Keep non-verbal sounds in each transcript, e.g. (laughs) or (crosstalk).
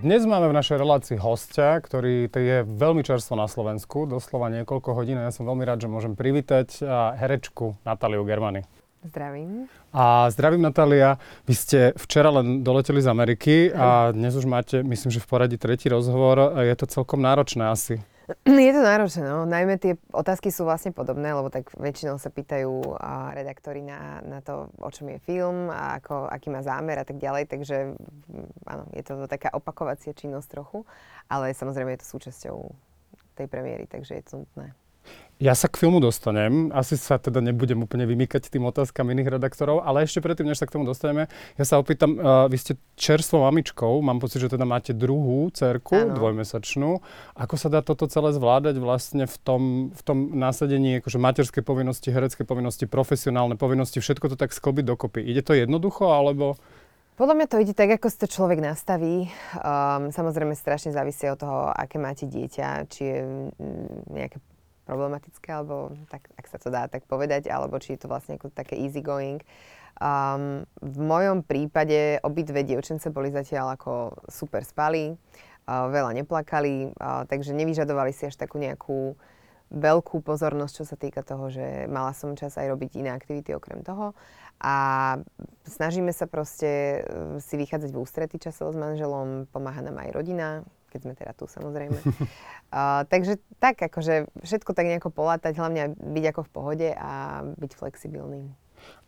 Dnes máme v našej relácii hostia, ktorý je veľmi čerstvo na Slovensku, doslova niekoľko hodín. Ja som veľmi rád, že môžem privítať herečku Natáliu Germany. Zdravím. A zdravím Natália. Vy ste včera len doleteli z Ameriky a dnes už máte, myslím, že v poradí tretí rozhovor. Je to celkom náročné asi. (clears throat) Je to náročné, no. Najmä tie otázky sú vlastne podobné, lebo tak väčšinou sa pýtajú redaktori na, na to, o čom je film a ako, aký má zámer a tak ďalej. Takže mm, áno, je to taká opakovacia činnosť trochu, ale samozrejme je to súčasťou tej premiéry, takže je to nutné. Ja sa k filmu dostanem. Asi sa teda nebudem úplne vymýkať tým otázkam iných redaktorov, ale ešte predtým, než sa k tomu dostaneme, ja sa opýtam, uh, vy ste čerstvou mamičkou, mám pocit, že teda máte druhú cerku, ano. dvojmesačnú. Ako sa dá toto celé zvládať vlastne v tom, v tom násadení akože materskej povinnosti, hereckej povinnosti, profesionálne povinnosti, všetko to tak sklbiť dokopy? Ide to jednoducho, alebo... Podľa mňa to ide tak, ako si to človek nastaví. Um, samozrejme strašne závisí od toho, aké máte dieťa, či je mm, nejaké problematické, alebo tak, ak sa to dá tak povedať, alebo či je to vlastne ako také easy going. Um, v mojom prípade obidve dievčence boli zatiaľ ako super spali, uh, veľa neplakali, uh, takže nevyžadovali si až takú nejakú veľkú pozornosť, čo sa týka toho, že mala som čas aj robiť iné aktivity okrem toho. A snažíme sa proste uh, si vychádzať v ústrety časovo s manželom, pomáha nám aj rodina, keď sme teda tu samozrejme. (laughs) uh, takže tak, akože všetko tak nejako polátať, hlavne byť ako v pohode a byť flexibilný.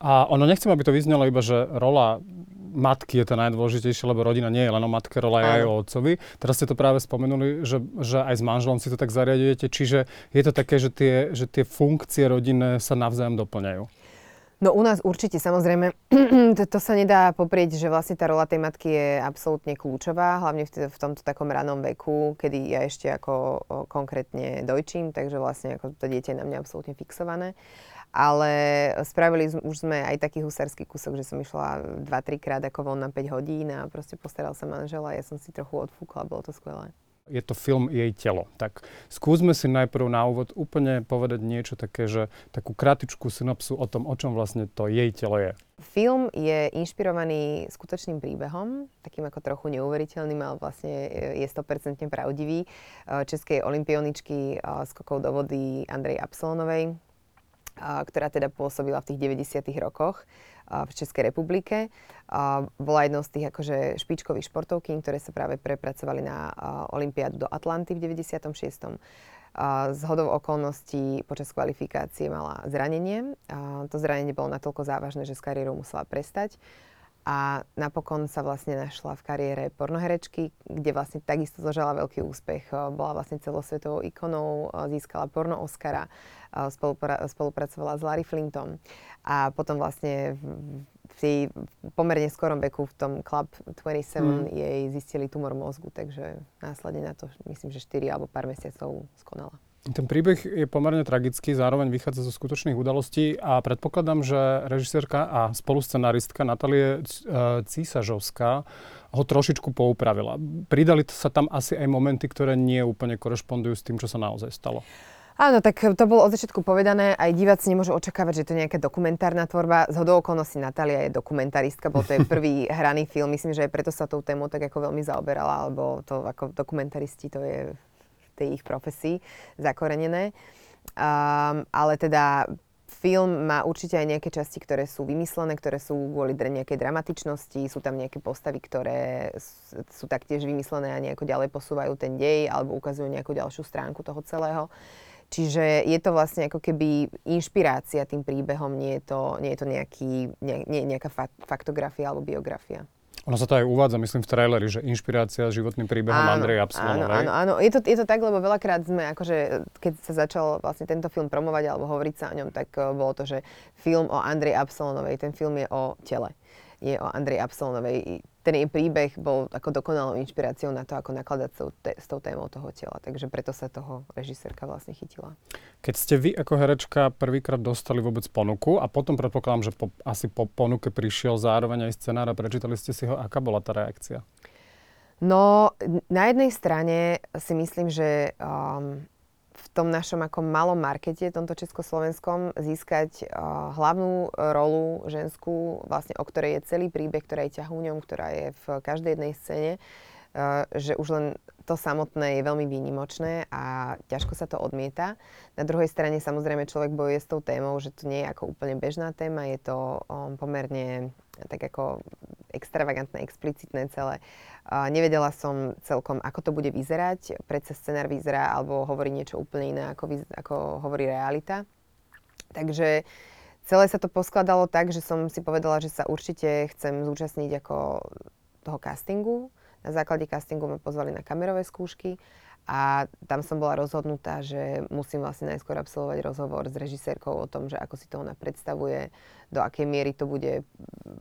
A ono, nechcem, aby to vyznelo iba, že rola matky je to najdôležitejšie, lebo rodina nie je len o matke, rola je aj o otcovi. Teraz ste to práve spomenuli, že, že aj s manželom si to tak zariadujete, čiže je to také, že tie, že tie funkcie rodinné sa navzájom doplňajú. No u nás určite, samozrejme, (clears throat) to, to sa nedá poprieť, že vlastne tá rola tej matky je absolútne kľúčová, hlavne v, v tomto takom ranom veku, kedy ja ešte ako konkrétne dojčím, takže vlastne ako to dieťa je na mňa absolútne fixované. Ale spravili už sme aj taký husársky kúsok, že som išla 2-3 krát ako von na 5 hodín a proste postaral sa manžela ja som si trochu odfúkla, bolo to skvelé je to film jej telo. Tak skúsme si najprv na úvod úplne povedať niečo také, že takú kratičkú synopsu o tom, o čom vlastne to jej telo je. Film je inšpirovaný skutočným príbehom, takým ako trochu neuveriteľným, ale vlastne je 100% pravdivý. Českej olimpioničky skokov do vody Andrej Absalonovej, ktorá teda pôsobila v tých 90. rokoch v Českej republike. Bola jednou z tých akože špičkových športovky, ktoré sa práve prepracovali na Olympiádu do Atlanty v 96. Z hodou okolností počas kvalifikácie mala zranenie. To zranenie bolo natoľko závažné, že s kariérou musela prestať. A napokon sa vlastne našla v kariére pornoherečky, kde vlastne takisto zažala veľký úspech. Bola vlastne celosvetovou ikonou, získala porno Oscara, spolupra- spolupracovala s Larry Flintom. A potom vlastne v tej pomerne skorom veku v tom Club 27 mm. jej zistili tumor mozgu, takže následne na to myslím, že 4 alebo pár mesiacov skonala. Ten príbeh je pomerne tragický, zároveň vychádza zo skutočných udalostí a predpokladám, že režisérka a spoluscenaristka Natalie Císažovská ho trošičku poupravila. Pridali sa tam asi aj momenty, ktoré nie úplne korešpondujú s tým, čo sa naozaj stalo. Áno, tak to bolo od začiatku povedané. Aj diváci nemôžu očakávať, že to je nejaká dokumentárna tvorba. Z hodou okolností Natália je dokumentaristka, bol to jej prvý (laughs) hraný film. Myslím, že aj preto sa tou tému tak ako veľmi zaoberala, alebo to ako dokumentaristi to je tej ich profesii zakorenené. Um, ale teda film má určite aj nejaké časti, ktoré sú vymyslené, ktoré sú kvôli nejakej dramatičnosti, sú tam nejaké postavy, ktoré sú taktiež vymyslené a nejako ďalej posúvajú ten dej alebo ukazujú nejakú ďalšiu stránku toho celého. Čiže je to vlastne ako keby inšpirácia tým príbehom, nie je to, nie je to nejaký, ne, nie, nejaká faktografia alebo biografia. Ono sa to aj uvádza, myslím, v traileri, že inšpirácia životným príbehom áno, Andreja Absalonovej. Áno, áno, áno. Je to, je to tak, lebo veľakrát sme, akože, keď sa začal vlastne tento film promovať alebo hovoriť sa o ňom, tak uh, bolo to, že film o Andrej Absalonovej, ten film je o tele je o Andrej Absalonovej. Ten jej príbeh bol ako dokonalou inšpiráciou na to, ako nakladať s tou, s tou témou toho tela. Takže preto sa toho režisérka vlastne chytila. Keď ste vy ako herečka prvýkrát dostali vôbec ponuku a potom predpokladám, že po, asi po ponuke prišiel zároveň aj scenár a prečítali ste si ho, aká bola tá reakcia? No, na jednej strane si myslím, že um, tom našom ako malom markete, tomto československom, získať uh, hlavnú rolu ženskú, vlastne o ktorej je celý príbeh, ktorá je ťahúňom, ktorá je v každej jednej scéne, uh, že už len to samotné je veľmi výnimočné a ťažko sa to odmieta. Na druhej strane samozrejme človek bojuje s tou témou, že to nie je ako úplne bežná téma, je to um, pomerne tak ako extravagantné, explicitné celé. Uh, nevedela som celkom, ako to bude vyzerať. Predsa scenár vyzerá alebo hovorí niečo úplne iné, ako, ako hovorí realita. Takže celé sa to poskladalo tak, že som si povedala, že sa určite chcem zúčastniť ako toho castingu na základe castingu ma pozvali na kamerové skúšky a tam som bola rozhodnutá, že musím vlastne najskôr absolvovať rozhovor s režisérkou o tom, že ako si to ona predstavuje, do akej miery to bude,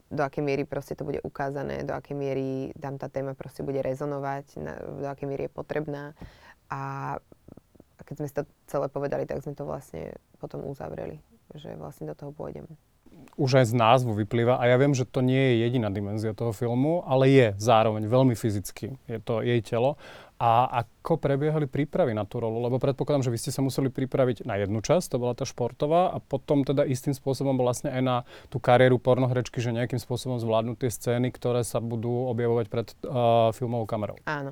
do akej miery proste to bude ukázané, do akej miery tam tá téma proste bude rezonovať, na, do akej miery je potrebná. A, keď sme si to celé povedali, tak sme to vlastne potom uzavreli, že vlastne do toho pôjdem už aj z názvu vyplýva, a ja viem, že to nie je jediná dimenzia toho filmu, ale je zároveň veľmi fyzicky. Je to jej telo. A ako prebiehali prípravy na tú rolu? Lebo predpokladám, že vy ste sa museli pripraviť na jednu časť, to bola tá športová, a potom teda istým spôsobom vlastne aj na tú kariéru pornohrečky, že nejakým spôsobom zvládnu tie scény, ktoré sa budú objavovať pred uh, filmovou kamerou. Áno.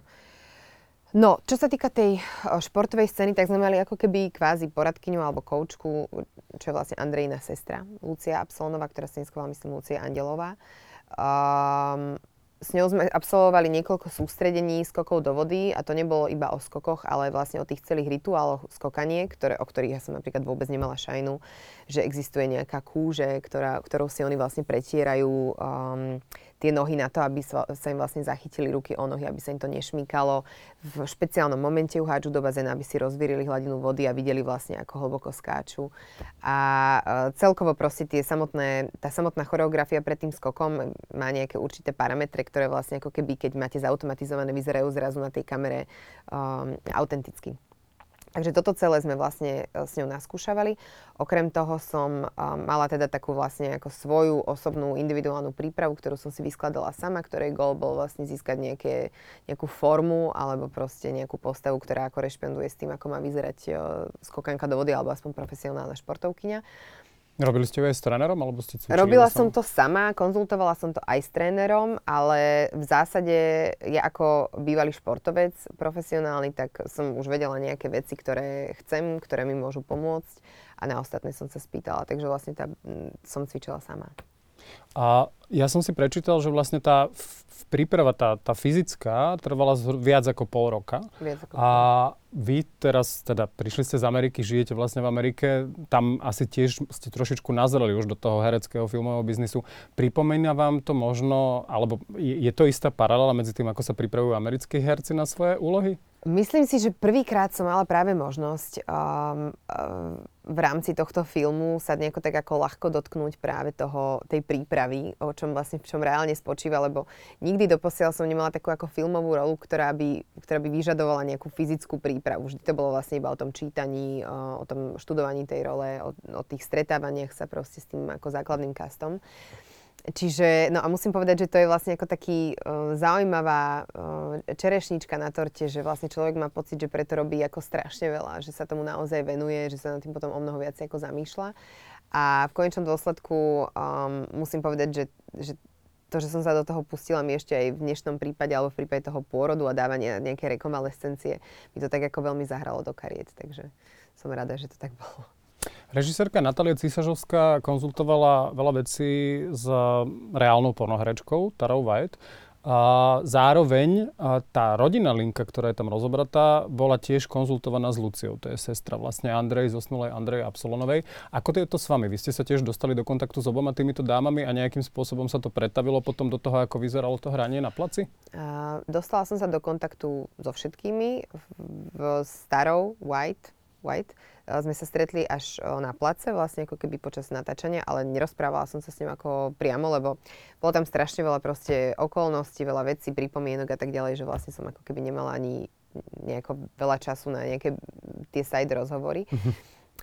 No, čo sa týka tej športovej scény, tak sme mali ako keby kvázi poradkyňu alebo koučku, čo je vlastne Andrejina sestra, Lucia Absolonová, ktorá sa neskovala, myslím, Lucia Andelová. Um, s ňou sme absolvovali niekoľko sústredení skokov do vody a to nebolo iba o skokoch, ale vlastne o tých celých rituáloch skokanie, ktoré, o ktorých ja som napríklad vôbec nemala šajnu, že existuje nejaká kúže, ktorá, ktorou si oni vlastne pretierajú um, tie nohy na to, aby sa, im vlastne zachytili ruky o nohy, aby sa im to nešmýkalo. V špeciálnom momente ju hádžu do bazéna, aby si rozvírili hladinu vody a videli vlastne, ako hlboko skáču. A e, celkovo proste tie samotné, tá samotná choreografia pred tým skokom má nejaké určité parametre, ktoré vlastne ako keby, keď máte zautomatizované, vyzerajú zrazu na tej kamere um, autenticky. Takže toto celé sme vlastne e, s ňou naskúšavali. Okrem toho som uh, mala teda takú vlastne ako svoju osobnú individuálnu prípravu, ktorú som si vyskladala sama, ktorej gol bol vlastne získať nejaké, nejakú formu alebo proste nejakú postavu, ktorá korešponduje s tým, ako má vyzerať uh, skokanka do vody alebo aspoň profesionálna športovkyňa. Robili ste ju aj s trénerom, alebo ste cvičili? Robila som to sama, konzultovala som to aj s trénerom, ale v zásade ja ako bývalý športovec profesionálny, tak som už vedela nejaké veci, ktoré chcem, ktoré mi môžu pomôcť a na ostatné som sa spýtala, takže vlastne tá, som cvičila sama. A ja som si prečítal, že vlastne tá príprava, tá, tá fyzická, trvala viac ako pol roka. Viac ako a vy teraz teda prišli ste z Ameriky, žijete vlastne v Amerike, tam asi tiež ste trošičku nazreli už do toho hereckého filmového biznisu. Pripomína vám to možno, alebo je, je to istá paralela medzi tým, ako sa pripravujú americkí herci na svoje úlohy? Myslím si, že prvýkrát som mala práve možnosť um, um, v rámci tohto filmu sa nejako tak ako ľahko dotknúť práve toho, tej prípravy, o čom vlastne v čom reálne spočíva, lebo nikdy doposiaľ som nemala takú ako filmovú rolu, ktorá by, ktorá by vyžadovala nejakú fyzickú prípravu. Vždy to bolo vlastne iba o tom čítaní, o, tom študovaní tej role, o, o tých stretávaniach sa proste s tým ako základným kastom. Čiže, no a musím povedať, že to je vlastne ako taký uh, zaujímavá uh, čerešnička na torte, že vlastne človek má pocit, že preto robí ako strašne veľa, že sa tomu naozaj venuje, že sa nad tým potom o mnoho viac ako zamýšľa. A v konečnom dôsledku um, musím povedať, že, že to, že som sa do toho pustila mi ešte aj v dnešnom prípade alebo v prípade toho pôrodu a dávania nejaké rekonvalescencie, mi to tak ako veľmi zahralo do kariet, takže som rada, že to tak bolo. Režisérka Natália Císažovská konzultovala veľa vecí s reálnou pornoherečkou Tarou White. A zároveň a tá rodinná linka, ktorá je tam rozobratá, bola tiež konzultovaná s Luciou. To je sestra vlastne Andrej, zosnulej Andrej Absolonovej. Ako to je to s vami? Vy ste sa tiež dostali do kontaktu s oboma týmito dámami a nejakým spôsobom sa to pretavilo potom do toho, ako vyzeralo to hranie na placi? Uh, dostala som sa do kontaktu so všetkými. V starou White, White sme sa stretli až na place, vlastne ako keby počas natáčania, ale nerozprávala som sa s ním ako priamo, lebo bolo tam strašne veľa proste okolností, veľa vecí, pripomienok a tak ďalej, že vlastne som ako keby nemala ani nejako veľa času na nejaké tie side rozhovory. Mhm.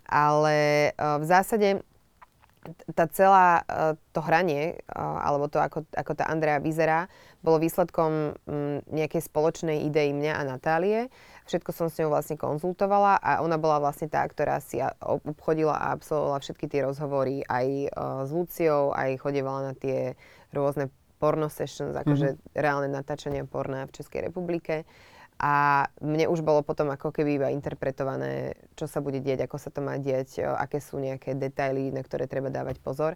Ale v zásade tá celá uh, to hranie, uh, alebo to, ako, ako tá Andrea vyzerá, bolo výsledkom um, nejakej spoločnej idei mňa a Natálie. Všetko som s ňou vlastne konzultovala a ona bola vlastne tá, ktorá si obchodila a absolvovala všetky tie rozhovory aj uh, s Luciou, aj chodievala na tie rôzne porno sessions, akože mm-hmm. reálne natáčania porna v Českej republike. A mne už bolo potom ako keby iba interpretované, čo sa bude diať, ako sa to má diať, aké sú nejaké detaily, na ktoré treba dávať pozor.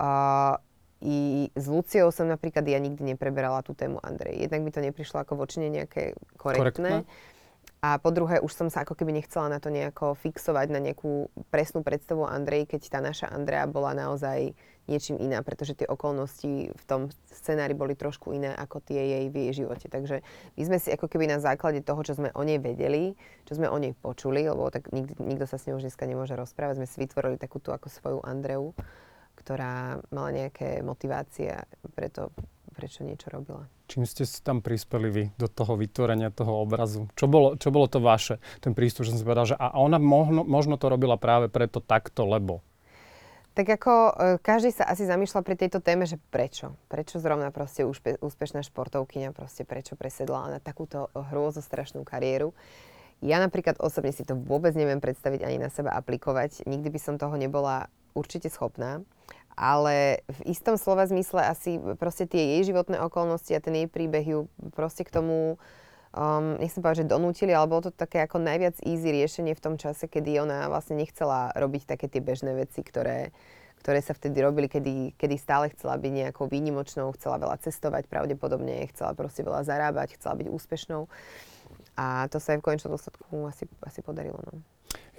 Uh, i s Luciou som napríklad ja nikdy nepreberala tú tému Andrej. Jednak mi to neprišlo ako vočne nejaké korektné. korektné. A po druhé, už som sa ako keby nechcela na to nejako fixovať, na nejakú presnú predstavu Andrej, keď tá naša Andrea bola naozaj niečím iná, pretože tie okolnosti v tom scenári boli trošku iné ako tie jej v jej živote. Takže my sme si ako keby na základe toho, čo sme o nej vedeli, čo sme o nej počuli, lebo tak nikto, nikto sa s ňou už dneska nemôže rozprávať, sme si vytvorili takú tú ako svoju Andreu, ktorá mala nejaké motivácie, preto prečo niečo robila. Čím ste tam prispeli vy do toho vytvorenia toho obrazu? Čo bolo, čo bolo to vaše, ten prístup, že som si povedal, že a ona možno, možno to robila práve preto takto, lebo? Tak ako e, každý sa asi zamýšľa pri tejto téme, že prečo? Prečo zrovna proste úspe, úspešná športovkyňa proste prečo presedla na takúto hrôzostrašnú kariéru? Ja napríklad osobne si to vôbec neviem predstaviť ani na seba aplikovať. Nikdy by som toho nebola určite schopná ale v istom slova zmysle asi proste tie jej životné okolnosti a ten jej príbeh ju proste k tomu, um, nechcem povedať, že donútili, ale bolo to také ako najviac easy riešenie v tom čase, kedy ona vlastne nechcela robiť také tie bežné veci, ktoré, ktoré sa vtedy robili, kedy, kedy stále chcela byť nejakou výnimočnou, chcela veľa cestovať pravdepodobne, chcela proste veľa zarábať, chcela byť úspešnou. A to sa aj v konečnom dôsledku asi, asi podarilo. No.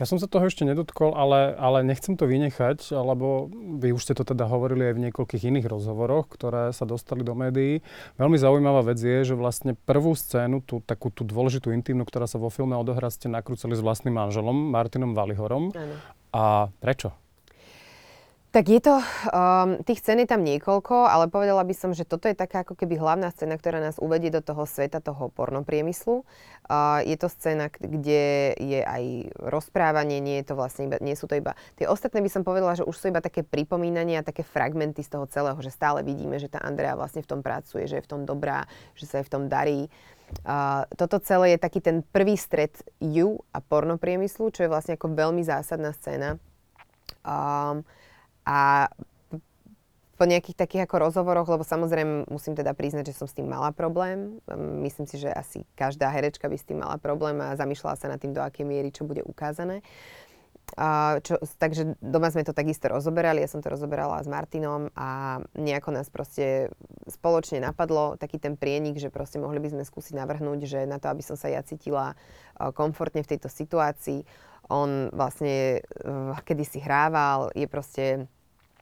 Ja som sa toho ešte nedotkol, ale, ale nechcem to vynechať, lebo vy už ste to teda hovorili aj v niekoľkých iných rozhovoroch, ktoré sa dostali do médií. Veľmi zaujímavá vec je, že vlastne prvú scénu, tú takú tú dôležitú intimnú, ktorá sa vo filme odohrá, ste nakrúcali s vlastným manželom, Martinom Valihorom. Ano. A prečo? Tak je to, um, tých scén je tam niekoľko, ale povedala by som, že toto je taká ako keby hlavná scéna, ktorá nás uvedie do toho sveta toho pornopriemyslu. Uh, je to scéna, kde je aj rozprávanie, nie, je to vlastne iba, nie sú to iba... Tie ostatné by som povedala, že už sú iba také pripomínania, také fragmenty z toho celého, že stále vidíme, že tá Andrea vlastne v tom pracuje, že je v tom dobrá, že sa jej v tom darí. Uh, toto celé je taký ten prvý stred ju a pornopriemyslu, čo je vlastne ako veľmi zásadná scéna. Um, a po nejakých takých ako rozhovoroch, lebo samozrejme musím teda priznať, že som s tým mala problém. Myslím si, že asi každá herečka by s tým mala problém a zamýšľala sa nad tým, do akej miery čo bude ukázané. A čo, takže doma sme to takisto rozoberali, ja som to rozoberala s Martinom a nejako nás proste spoločne napadlo taký ten prienik, že proste mohli by sme skúsiť navrhnúť, že na to, aby som sa ja cítila komfortne v tejto situácii, on vlastne kedy si hrával, je proste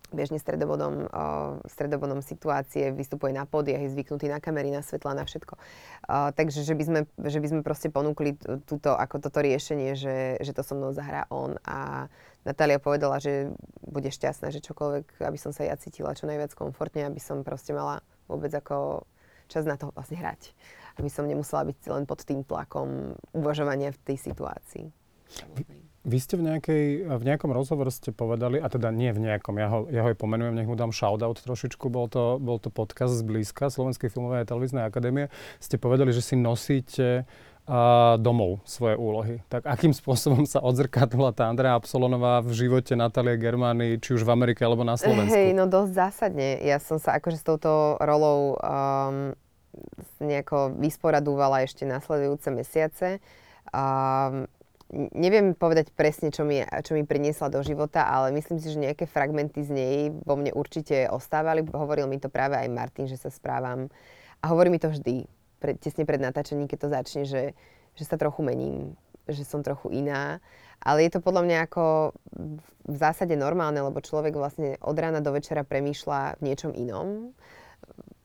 bežne stredobodom, uh, stredobodom situácie, vystupuje na pódiach, je zvyknutý na kamery, na svetla, na všetko. Uh, takže že by, sme, že by sme proste ponúkli túto, ako toto riešenie, že, že to so mnou zahrá on a Natália povedala, že bude šťastná, že čokoľvek, aby som sa ja cítila čo najviac komfortne, aby som proste mala vôbec ako čas na to vlastne hrať. Aby som nemusela byť len pod tým tlakom uvažovania v tej situácii. Vy ste v, nejakej, v nejakom rozhovore ste povedali, a teda nie v nejakom, ja ho, ja ho aj pomenujem, nech mu dám shoutout trošičku, bol to, bol to podcast z blízka Slovenskej filmovej a televíznej akadémie, ste povedali, že si nosíte a domov svoje úlohy. Tak akým spôsobom sa odzrkadla tá Andrea Absolonová v živote Natálie Germány, či už v Amerike alebo na Slovensku? Hej, no dosť zásadne. Ja som sa akože s touto rolou um, nejako vysporadúvala ešte nasledujúce mesiace. Um, neviem povedať presne, čo mi, čo mi priniesla do života, ale myslím si, že nejaké fragmenty z nej vo mne určite ostávali. Hovoril mi to práve aj Martin, že sa správam. A hovorí mi to vždy, pred, tesne pred natáčením, keď to začne, že, že sa trochu mením, že som trochu iná. Ale je to podľa mňa ako v zásade normálne, lebo človek vlastne od rána do večera premýšľa v niečom inom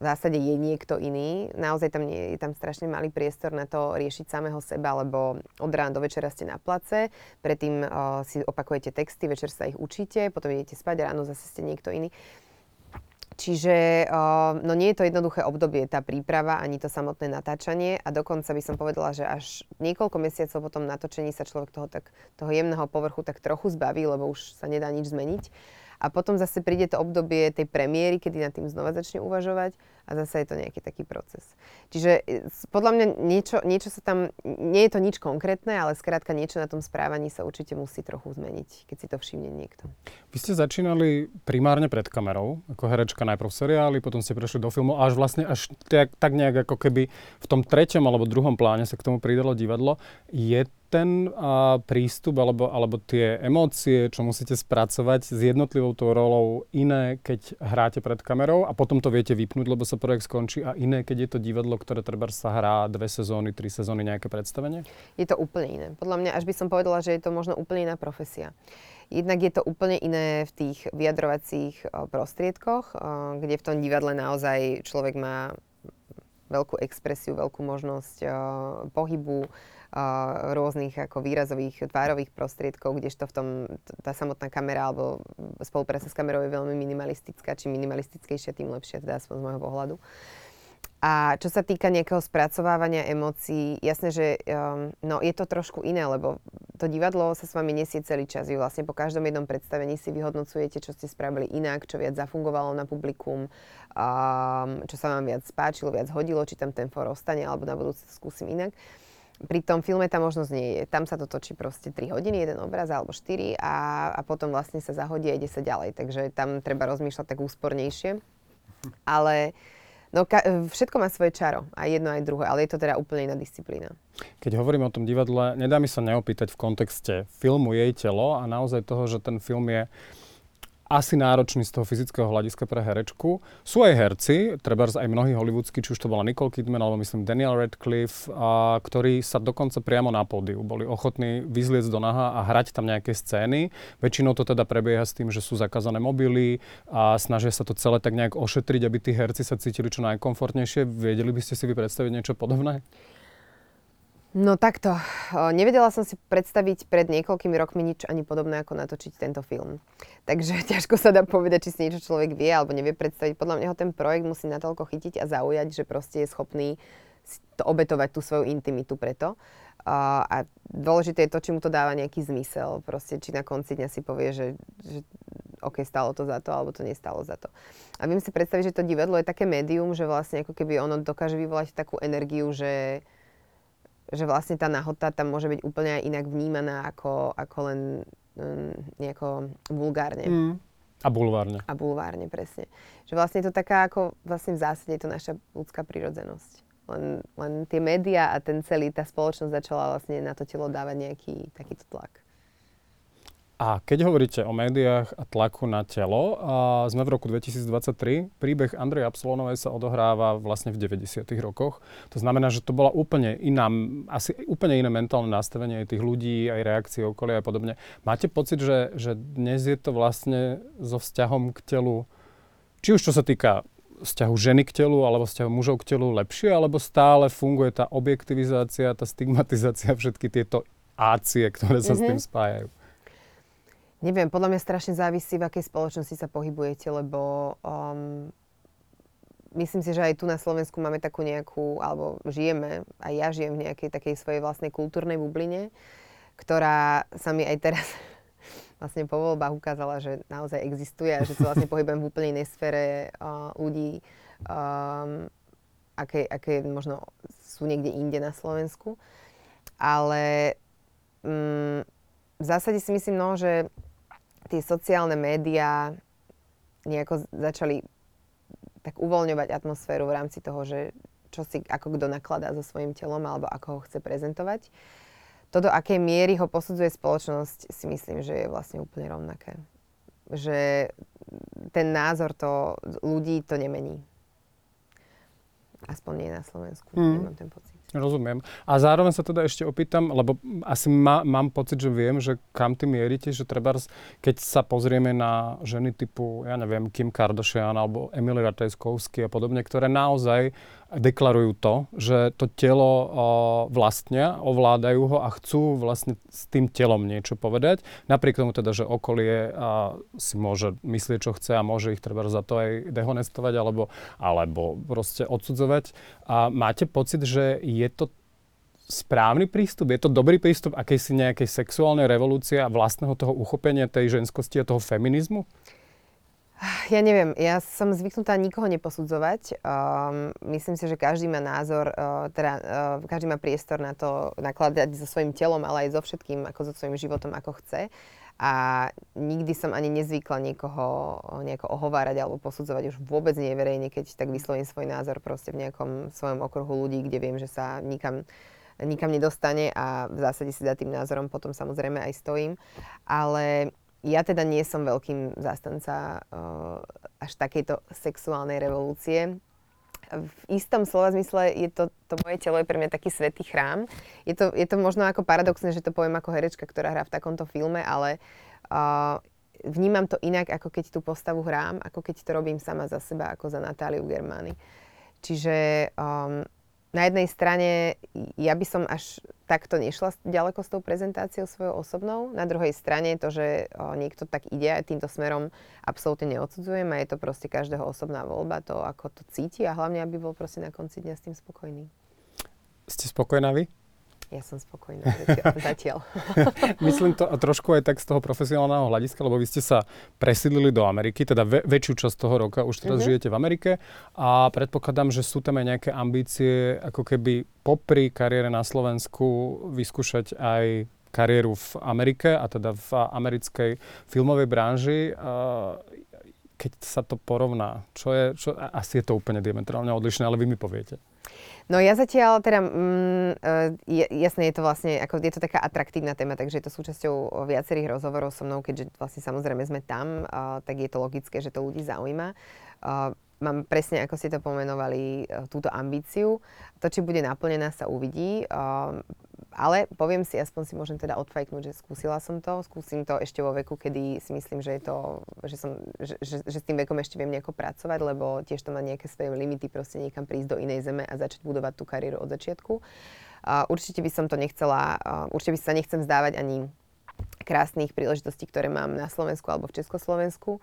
v zásade je niekto iný. Naozaj tam nie, je tam strašne malý priestor na to riešiť samého seba, lebo od rána do večera ste na place, predtým uh, si opakujete texty, večer sa ich učíte, potom idete spať, ráno zase ste niekto iný. Čiže uh, no nie je to jednoduché obdobie, tá príprava, ani to samotné natáčanie a dokonca by som povedala, že až niekoľko mesiacov po tom natočení sa človek toho, tak, toho jemného povrchu tak trochu zbaví, lebo už sa nedá nič zmeniť. A potom zase príde to obdobie tej premiéry, kedy nad tým znova začne uvažovať a zase je to nejaký taký proces. Čiže e, podľa mňa niečo, niečo sa tam, nie je to nič konkrétne, ale skrátka niečo na tom správaní sa určite musí trochu zmeniť, keď si to všimne niekto. Vy ste začínali primárne pred kamerou, ako herečka najprv v seriáli, potom ste prešli do filmu a až vlastne až tak, tak nejak ako keby v tom treťom alebo druhom pláne sa k tomu pridalo divadlo. Je ten a, prístup alebo, alebo tie emócie, čo musíte spracovať s jednotlivou tou rolou iné, keď hráte pred kamerou a potom to viete vypnúť, lebo sa projekt skončí a iné, keď je to divadlo, ktoré treba sa hrá dve sezóny, tri sezóny, nejaké predstavenie? Je to úplne iné. Podľa mňa až by som povedala, že je to možno úplne iná profesia. Jednak je to úplne iné v tých vyjadrovacích prostriedkoch, kde v tom divadle naozaj človek má veľkú expresiu, veľkú možnosť pohybu, rôznych ako výrazových tvárových prostriedkov, kdežto v tom tá samotná kamera alebo spolupráca s kamerou je veľmi minimalistická. Čím minimalistickejšia, tým lepšie, teda aspoň z môjho pohľadu. A čo sa týka nejakého spracovávania emócií, jasné, že um, no, je to trošku iné, lebo to divadlo sa s vami nesie celý čas. Vy vlastne po každom jednom predstavení si vyhodnocujete, čo ste spravili inak, čo viac zafungovalo na publikum, um, čo sa vám viac spáčilo, viac hodilo, či tam ten for ostane, alebo na budúce skúsim inak pri tom filme tá možnosť nie je. Tam sa to točí proste 3 hodiny, jeden obraz alebo 4 a, a potom vlastne sa zahodí a ide sa ďalej. Takže tam treba rozmýšľať tak úspornejšie. Ale no, ka- všetko má svoje čaro, aj jedno, aj druhé, ale je to teda úplne iná disciplína. Keď hovorím o tom divadle, nedá mi sa neopýtať v kontexte filmu Jej telo a naozaj toho, že ten film je asi náročný z toho fyzického hľadiska pre herečku. Sú aj herci, treba aj mnohí hollywoodsky, či už to bola Nicole Kidman alebo myslím Daniel Radcliffe, a, ktorí sa dokonca priamo na pódiu boli ochotní vyzliecť do naha a hrať tam nejaké scény. Väčšinou to teda prebieha s tým, že sú zakázané mobily a snažia sa to celé tak nejak ošetriť, aby tí herci sa cítili čo najkomfortnejšie. Vedeli by ste si vy predstaviť niečo podobné? No takto. Nevedela som si predstaviť pred niekoľkými rokmi nič ani podobné, ako natočiť tento film. Takže (laughs) ťažko sa dá povedať, či si niečo človek vie alebo nevie predstaviť. Podľa mňa ho ten projekt musí natoľko chytiť a zaujať, že proste je schopný to obetovať tú svoju intimitu preto. Uh, a dôležité je to, či mu to dáva nejaký zmysel. Proste, či na konci dňa si povie, že, že OK, stalo to za to, alebo to nestalo za to. A viem si predstaviť, že to divadlo je také médium, že vlastne ako keby ono dokáže vyvolať takú energiu, že že vlastne tá nahota tam môže byť úplne aj inak vnímaná ako, ako len um, nejako vulgárne. Mm. A bulvárne. A bulvárne, presne. Že vlastne je to taká ako, vlastne v zásade je to naša ľudská prírodzenosť. Len, len tie médiá a ten celý, tá spoločnosť začala vlastne na to telo dávať nejaký takýto tlak. A keď hovoríte o médiách a tlaku na telo, a sme v roku 2023, príbeh Andrej Absolónovej sa odohráva vlastne v 90. rokoch. To znamená, že to bola úplne iná, asi úplne iné mentálne nastavenie aj tých ľudí, aj reakcie okolia a podobne. Máte pocit, že, že dnes je to vlastne so vzťahom k telu, či už čo sa týka vzťahu ženy k telu alebo vzťahu mužov k telu lepšie, alebo stále funguje tá objektivizácia, tá stigmatizácia, všetky tieto ácie, ktoré sa mm-hmm. s tým mhm. spájajú? Neviem, podľa mňa strašne závisí, v akej spoločnosti sa pohybujete, lebo um, myslím si, že aj tu na Slovensku máme takú nejakú, alebo žijeme, aj ja žijem v nejakej takej svojej vlastnej kultúrnej bubline, ktorá sa mi aj teraz (laughs) vlastne po voľbách ukázala, že naozaj existuje a že sa vlastne (laughs) pohybujem v úplne inej sfére uh, ľudí, um, aké, aké možno sú niekde inde na Slovensku. Ale um, v zásade si myslím, no, že tie sociálne médiá nejako začali tak uvoľňovať atmosféru v rámci toho, že čo si ako kto nakladá so svojím telom alebo ako ho chce prezentovať. To, do akej miery ho posudzuje spoločnosť, si myslím, že je vlastne úplne rovnaké. Že ten názor to ľudí to nemení. Aspoň nie na Slovensku, mm. nemám ten pocit. Rozumiem. A zároveň sa teda ešte opýtam, lebo asi ma, mám pocit, že viem, že kam ty mierite, že treba, keď sa pozrieme na ženy typu, ja neviem, Kim Kardashian alebo Emily Ratajskovsky a podobne, ktoré naozaj deklarujú to, že to telo o, vlastnia, ovládajú ho a chcú vlastne s tým telom niečo povedať. Napriek tomu teda, že okolie a, si môže myslieť, čo chce a môže ich treba za to aj dehonestovať alebo, alebo proste odsudzovať. A máte pocit, že je to správny prístup? Je to dobrý prístup akejsi nejakej sexuálnej revolúcie a vlastného toho uchopenia tej ženskosti a toho feminizmu? Ja neviem, ja som zvyknutá nikoho neposudzovať. Um, myslím si, že každý má názor, uh, teda uh, každý má priestor na to nakladať so svojím telom, ale aj so všetkým, ako so svojím životom, ako chce. A nikdy som ani nezvykla niekoho nejako ohovárať alebo posudzovať už vôbec nie verejne, keď tak vyslovím svoj názor proste v nejakom svojom okruhu ľudí, kde viem, že sa nikam nikam nedostane a v zásade si za tým názorom potom samozrejme aj stojím. Ale ja teda nie som veľkým zástanca uh, až takejto sexuálnej revolúcie. V istom slova zmysle je to, to moje telo je pre mňa taký svetý chrám. Je to, je to možno ako paradoxné, že to poviem ako herečka, ktorá hrá v takomto filme, ale uh, vnímam to inak, ako keď tú postavu hrám, ako keď to robím sama za seba, ako za Natáliu Germány. Čiže um, na jednej strane ja by som až takto nešla ďaleko s tou prezentáciou svojou osobnou. Na druhej strane to, že o, niekto tak ide aj týmto smerom, absolútne neodsudzujem a je to proste každého osobná voľba, to ako to cíti a hlavne, aby bol proste na konci dňa s tým spokojný. Ste spokojná vy? Ja som spokojná zatiaľ. (laughs) Myslím to trošku aj tak z toho profesionálneho hľadiska, lebo vy ste sa presídlili do Ameriky, teda ve- väčšiu časť toho roka už teraz mm-hmm. žijete v Amerike a predpokladám, že sú tam aj nejaké ambície, ako keby popri kariére na Slovensku vyskúšať aj kariéru v Amerike a teda v americkej filmovej branži. Keď sa to porovná, čo je, čo, asi je to úplne diametrálne odlišné, ale vy mi poviete. No ja zatiaľ, teda, mm, e, jasne je to vlastne, ako je to taká atraktívna téma, takže je to súčasťou viacerých rozhovorov so mnou, keďže vlastne samozrejme sme tam, uh, tak je to logické, že to ľudí zaujíma. Uh, mám presne, ako ste to pomenovali, túto ambíciu. To, či bude naplnená, sa uvidí. Uh, ale poviem si, aspoň si môžem teda odfajknúť, že skúsila som to. Skúsim to ešte vo veku, kedy si myslím, že, je to, že, som, že, že, že s tým vekom ešte viem nejako pracovať, lebo tiež to má nejaké svoje limity, proste niekam prísť do inej zeme a začať budovať tú kariéru od začiatku. Uh, určite by som to nechcela, uh, určite by sa nechcem zdávať ani krásnych príležitostí, ktoré mám na Slovensku alebo v Československu.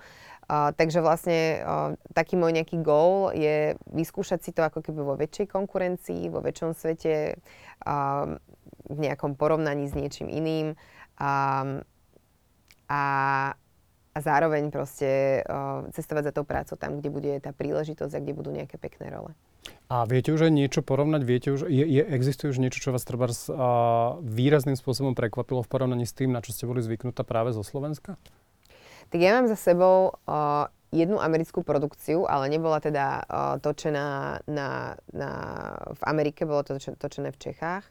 Uh, takže vlastne uh, taký môj nejaký goal je vyskúšať si to ako keby vo väčšej konkurencii, vo väčšom svete, uh, v nejakom porovnaní s niečím iným a, a, a zároveň proste uh, cestovať za tou prácou tam, kde bude tá príležitosť a kde budú nejaké pekné role. A viete už aj niečo porovnať? Viete už, je, je, existuje už niečo, čo vás treba uh, výrazným spôsobom prekvapilo v porovnaní s tým, na čo ste boli zvyknutá práve zo Slovenska? Tak ja mám za sebou uh, jednu americkú produkciu, ale nebola teda uh, točená na, na, v Amerike, bolo to točené v Čechách.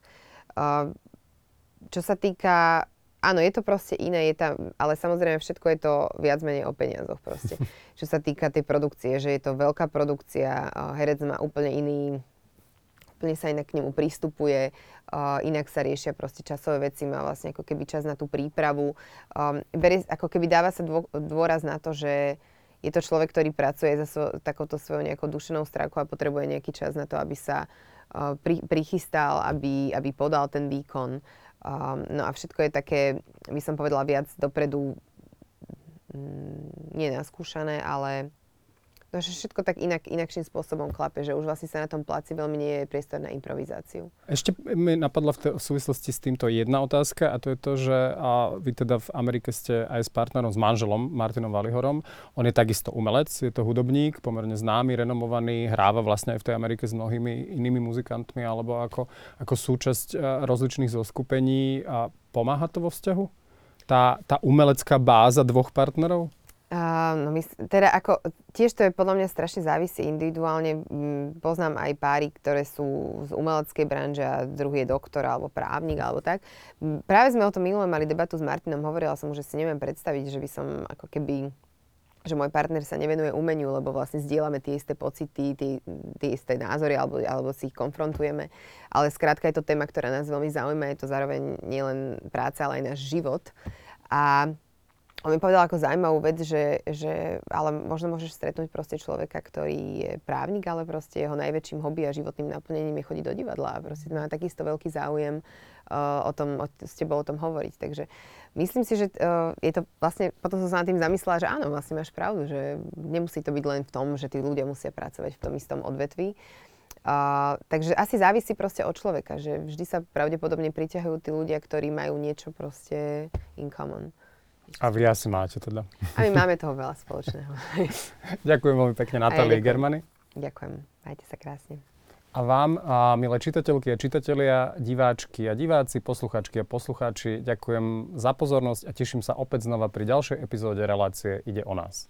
Čo sa týka Áno, je to proste iné, je tam, ale samozrejme všetko je to viac menej o peniazoch proste. (laughs) Čo sa týka tej produkcie, že je to veľká produkcia, herec má úplne iný, úplne sa inak k nemu prístupuje, inak sa riešia proste časové veci, má vlastne ako keby čas na tú prípravu. Um, berie, ako keby dáva sa dô, dôraz na to, že je to človek, ktorý pracuje za svo, takouto svojou nejakou dušenou stránkou a potrebuje nejaký čas na to, aby sa uh, pri, prichystal, aby, aby podal ten výkon. Um, no a všetko je také, by som povedala, viac dopredu mm, nie naskúšané, ale No, že všetko tak inak, inakším spôsobom klape, že už vlastne sa na tom pláci veľmi nie je priestor na improvizáciu. Ešte mi napadla v, te, v súvislosti s týmto jedna otázka a to je to, že a vy teda v Amerike ste aj s partnerom, s manželom Martinom Valihorom. On je takisto umelec, je to hudobník, pomerne známy, renomovaný, hráva vlastne aj v tej Amerike s mnohými inými muzikantmi alebo ako, ako súčasť rozličných zoskupení. A pomáha to vo vzťahu? Tá, tá umelecká báza dvoch partnerov? No my, teda ako, tiež to je podľa mňa strašne závisí individuálne. Poznám aj páry, ktoré sú z umeleckej branže a druhý je doktor alebo právnik alebo tak. Práve sme o tom minule mali debatu s Martinom, hovorila som že si neviem predstaviť, že by som ako keby že môj partner sa nevenuje umeniu, lebo vlastne zdieľame tie isté pocity, tie, tie isté názory alebo, alebo si ich konfrontujeme. Ale skrátka je to téma, ktorá nás veľmi zaujíma, je to zároveň nielen práca, ale aj náš život. A on mi povedal ako zaujímavú vec, že, že ale možno môžeš stretnúť proste človeka, ktorý je právnik, ale proste jeho najväčším hobby a životným naplnením je chodiť do divadla a proste má takisto veľký záujem uh, o tom, o, s tebou o tom hovoriť. Takže myslím si, že uh, je to vlastne, potom som sa nad tým zamyslela, že áno, vlastne máš pravdu, že nemusí to byť len v tom, že tí ľudia musia pracovať v tom istom odvetví. Uh, takže asi závisí proste od človeka, že vždy sa pravdepodobne priťahujú tí ľudia, ktorí majú niečo proste in common. A vy asi máte teda. A my máme toho veľa spoločného. (laughs) Ďakujem veľmi pekne Natálii. Germany. Ďakujem. Majte sa krásne. A vám, a milé čitateľky a čitatelia, diváčky a diváci, posluchačky a poslucháči, ďakujem za pozornosť a teším sa opäť znova pri ďalšej epizóde relácie Ide o nás.